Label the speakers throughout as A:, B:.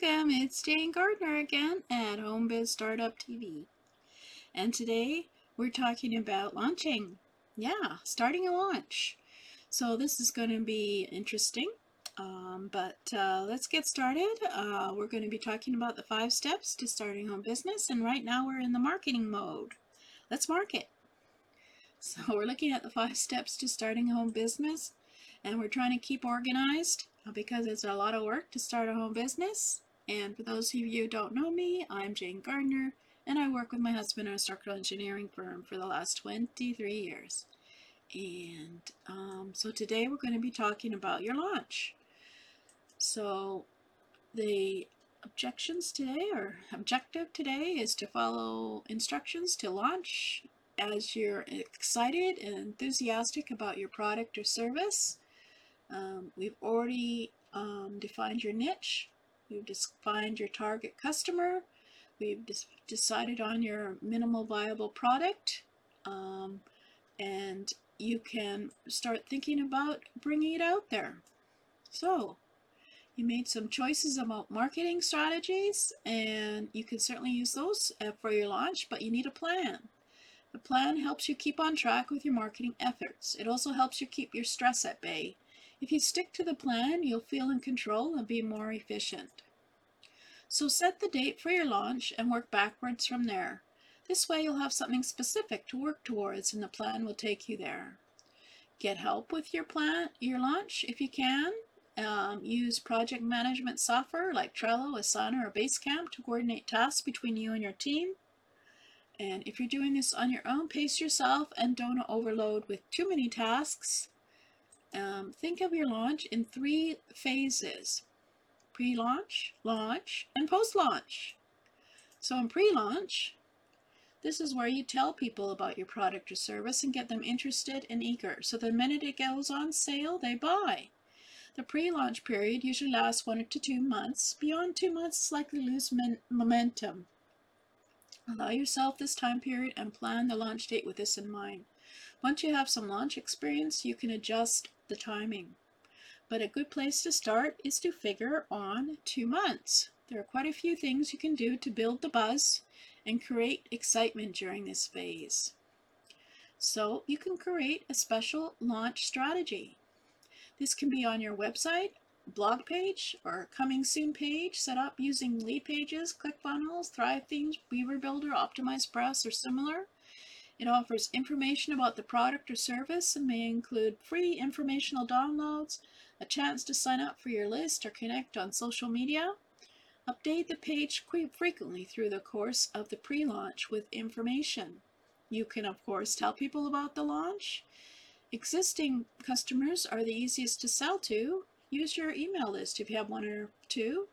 A: Welcome. It's Jane Gardner again at Home Biz Startup TV. And today we're talking about launching. Yeah, starting a launch. So this is going to be interesting. Um, but uh, let's get started. Uh, we're going to be talking about the five steps to starting a home business. And right now we're in the marketing mode. Let's market. So we're looking at the five steps to starting a home business. And we're trying to keep organized uh, because it's a lot of work to start a home business. And for those of you who don't know me, I'm Jane Gardner, and I work with my husband at a structural engineering firm for the last 23 years. And um, so today we're going to be talking about your launch. So the objections today or objective today is to follow instructions to launch as you're excited and enthusiastic about your product or service. Um, we've already um, defined your niche. We've defined your target customer. We've decided on your minimal viable product. Um, and you can start thinking about bringing it out there. So, you made some choices about marketing strategies, and you can certainly use those uh, for your launch, but you need a plan. The plan helps you keep on track with your marketing efforts. It also helps you keep your stress at bay if you stick to the plan, you'll feel in control and be more efficient. So set the date for your launch and work backwards from there. This way you'll have something specific to work towards and the plan will take you there. Get help with your plan, your launch if you can. Um, use project management software like Trello, Asana, or Basecamp to coordinate tasks between you and your team. And if you're doing this on your own, pace yourself and don't overload with too many tasks um, think of your launch in three phases pre launch, and post launch. So, in pre launch, this is where you tell people about your product or service and get them interested and eager. So, the minute it goes on sale, they buy. The pre launch period usually lasts one to two months. Beyond two months, likely lose momentum. Allow yourself this time period and plan the launch date with this in mind. Once you have some launch experience, you can adjust the timing. But a good place to start is to figure on two months. There are quite a few things you can do to build the buzz and create excitement during this phase. So you can create a special launch strategy. This can be on your website, blog page, or coming soon page set up using lead Leadpages, ClickFunnels, Thrive Themes, Beaver Builder, OptimizePress, or similar. It offers information about the product or service and may include free informational downloads, a chance to sign up for your list or connect on social media. Update the page frequently through the course of the pre-launch with information. You can, of course, tell people about the launch. Existing customers are the easiest to sell to. Use your email list if you have one or two.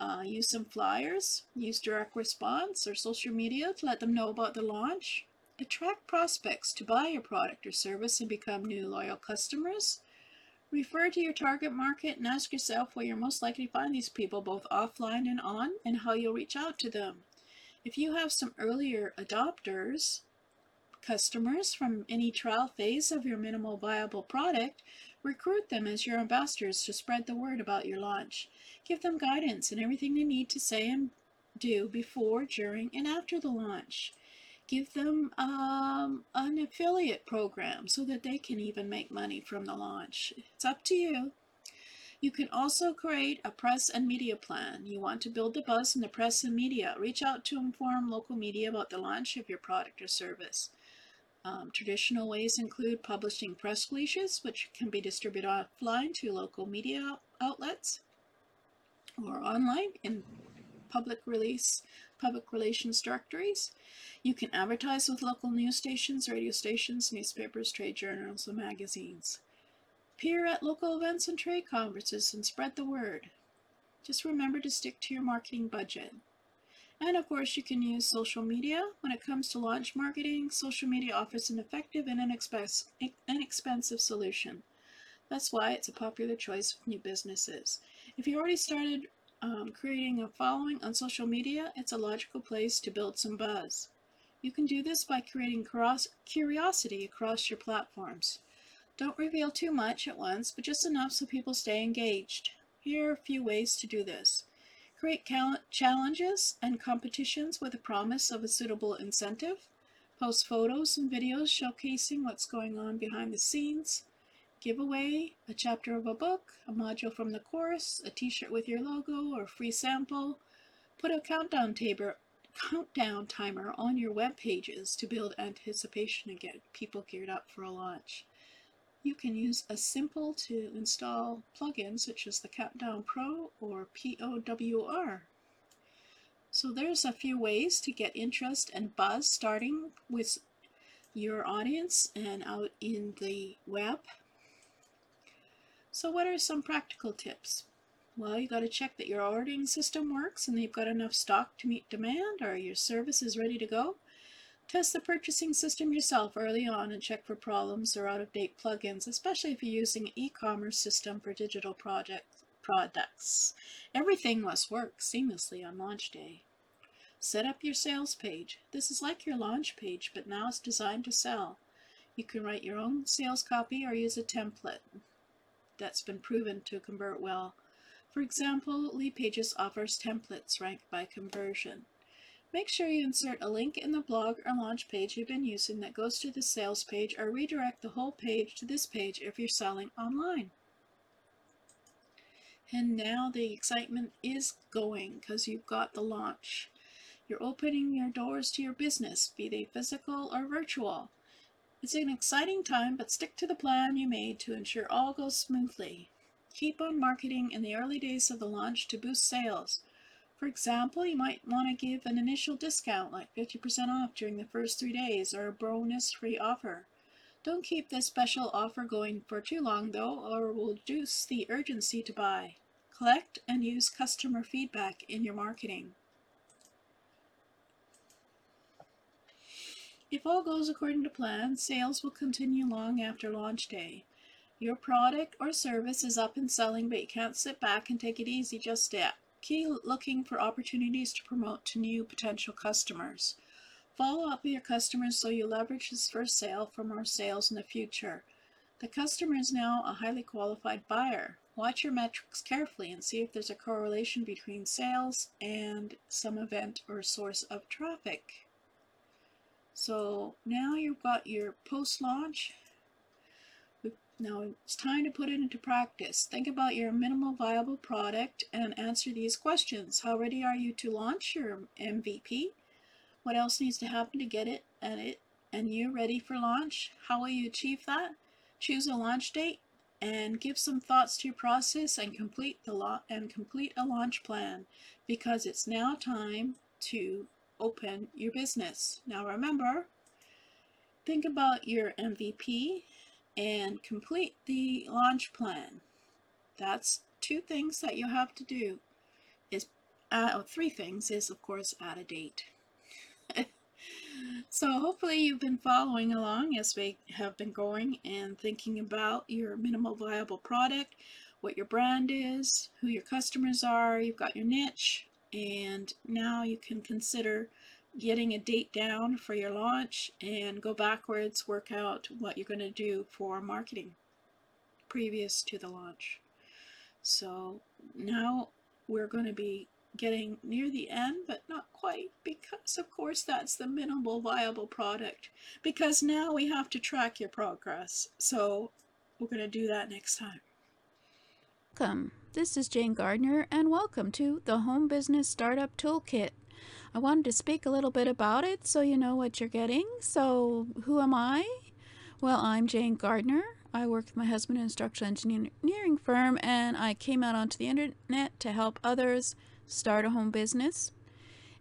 A: Uh, use some flyers, use direct response or social media to let them know about the launch. Attract prospects to buy your product or service and become new loyal customers. Refer to your target market and ask yourself where you're most likely to find these people both offline and on and how you'll reach out to them. If you have some earlier adopters, customers from any trial phase of your minimal viable product, recruit them as your ambassadors to spread the word about your launch. Give them guidance and everything they need to say and do before, during, and after the launch give them um, an affiliate program so that they can even make money from the launch. It's up to you. You can also create a press and media plan. You want to build the buzz in the press and media. Reach out to inform local media about the launch of your product or service. Um, traditional ways include publishing press releases, which can be distributed offline to local media outlets or online in public release public relations directories. You can advertise with local news stations, radio stations, newspapers, trade journals, and magazines. Appear at local events and trade conferences and spread the word. Just remember to stick to your marketing budget. And of course, you can use social media. When it comes to launch marketing, social media offers an effective and inexpensive solution. That's why it's a popular choice with new businesses. If you already started um, creating a following on social media, it's a logical place to build some buzz. You can do this by creating curiosity across your platforms. Don't reveal too much at once, but just enough so people stay engaged. Here are a few ways to do this. Create challenges and competitions with a promise of a suitable incentive. Post photos and videos showcasing what's going on behind the scenes. Give away a chapter of a book, a module from the course, a t-shirt with your logo or free sample. Put a countdown, countdown timer on your web pages to build anticipation and get people geared up for a launch. You can use a simple to install plugin such as the Countdown Pro or POWR. So there's a few ways to get interest and buzz starting with your audience and out in the web. So what are some practical tips? Well, you got to check that your ordering system works and that you've got enough stock to meet demand or your service is ready to go. Test the purchasing system yourself early on and check for problems or out-of-date plugins, especially if you're using an e-commerce system for digital project products. Everything must work seamlessly on launch day. Set up your sales page. This is like your launch page, but now it's designed to sell. You can write your own sales copy or use a template that's been proven to convert well. For example, Leadpages offers templates ranked by conversion. Make sure you insert a link in the blog or launch page you've been using that goes to the sales page or redirect the whole page to this page if you're selling online. And now the excitement is going because you've got the launch. You're opening your doors to your business, be they physical or virtual. It's an exciting time, but stick to the plan you made to ensure all goes smoothly. Keep on marketing in the early days of the launch to boost sales. For example, you might want to give an initial discount like 50% off during the first three days or a bonus free offer. Don't keep this special offer going for too long though or will reduce the urgency to buy. Collect and use customer feedback in your marketing. If all goes according to plan, sales will continue long after launch day. Your product or service is up and selling, but you can't sit back and take it easy just yet. Keep looking for opportunities to promote to new potential customers. Follow up with your customers so you leverage this first sale for more sales in the future. The customer is now a highly qualified buyer. Watch your metrics carefully and see if there's a correlation between sales and some event or source of traffic. So now you've got your post-launch now it's time to put it into practice. Think about your minimal viable product and answer these questions. How ready are you to launch your MVP? What else needs to happen to get it and it and you ready for launch? How will you achieve that? Choose a launch date and give some thoughts to your process and complete the and complete a launch plan because it's now time to open your business. Now remember, think about your MVP and complete the launch plan. That's two things that you have to do. Is uh, oh, three things is of course add a date. so hopefully you've been following along as we have been going and thinking about your minimal viable product, what your brand is, who your customers are, you've got your niche, and now you can consider getting a date down for your launch and go backwards, work out what you're going to do for marketing previous to the launch. So now we're going to be getting near the end, but not quite, because of course that's the minimal viable product. Because now we have to track your progress. So we're going to do that next time.
B: Welcome. This is Jane Gardner, and welcome to the Home Business Startup Toolkit. I wanted to speak a little bit about it so you know what you're getting. So, who am I? Well, I'm Jane Gardner. I work with my husband in an instructional engineering firm, and I came out onto the internet to help others start a home business.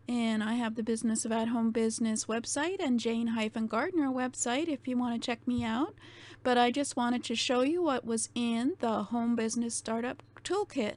B: And I have the Business of At Home Business website and Jane-Gardner website if you want to check me out. But I just wanted to show you what was in the Home Business Startup Toolkit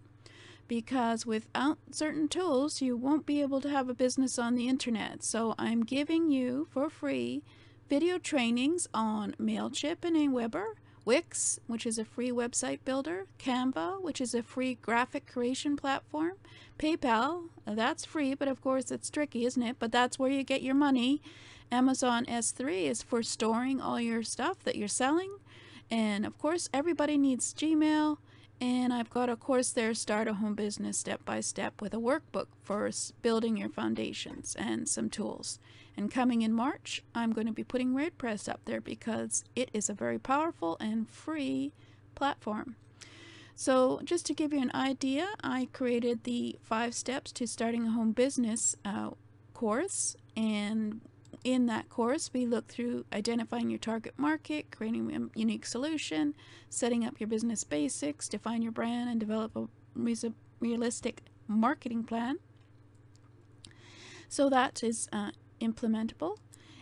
B: because without certain tools, you won't be able to have a business on the internet. So I'm giving you for free video trainings on MailChimp and Aweber, Wix, which is a free website builder, Canva, which is a free graphic creation platform, PayPal, that's free, but of course it's tricky, isn't it? But that's where you get your money. Amazon S3 is for storing all your stuff that you're selling. And of course, everybody needs Gmail. And I've got a course there, Start a Home Business Step by Step, with a workbook for building your foundations and some tools. And coming in March, I'm going to be putting WordPress up there because it is a very powerful and free platform. So just to give you an idea, I created the five steps to starting a home business uh, course. And in that course, we look through identifying your target market, creating a unique solution, setting up your business basics, define your brand, and develop a realistic marketing plan. So that is uh, implementable.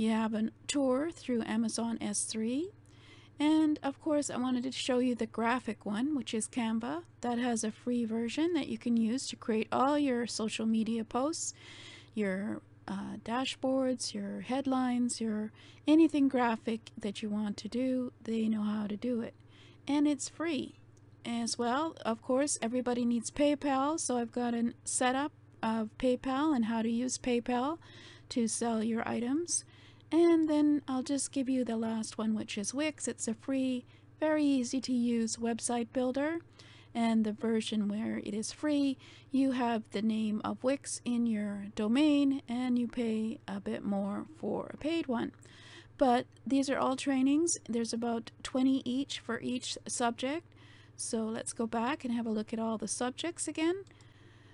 B: you have a tour through Amazon S3. And of course, I wanted to show you the graphic one, which is Canva. That has a free version that you can use to create all your social media posts, your uh, dashboards, your headlines, your anything graphic that you want to do. They know how to do it. And it's free as well. Of course, everybody needs PayPal, so I've got a setup of PayPal and how to use PayPal to sell your items. And then I'll just give you the last one, which is Wix. It's a free, very easy to use website builder. And the version where it is free, you have the name of Wix in your domain and you pay a bit more for a paid one. But these are all trainings. There's about 20 each for each subject. So let's go back and have a look at all the subjects again.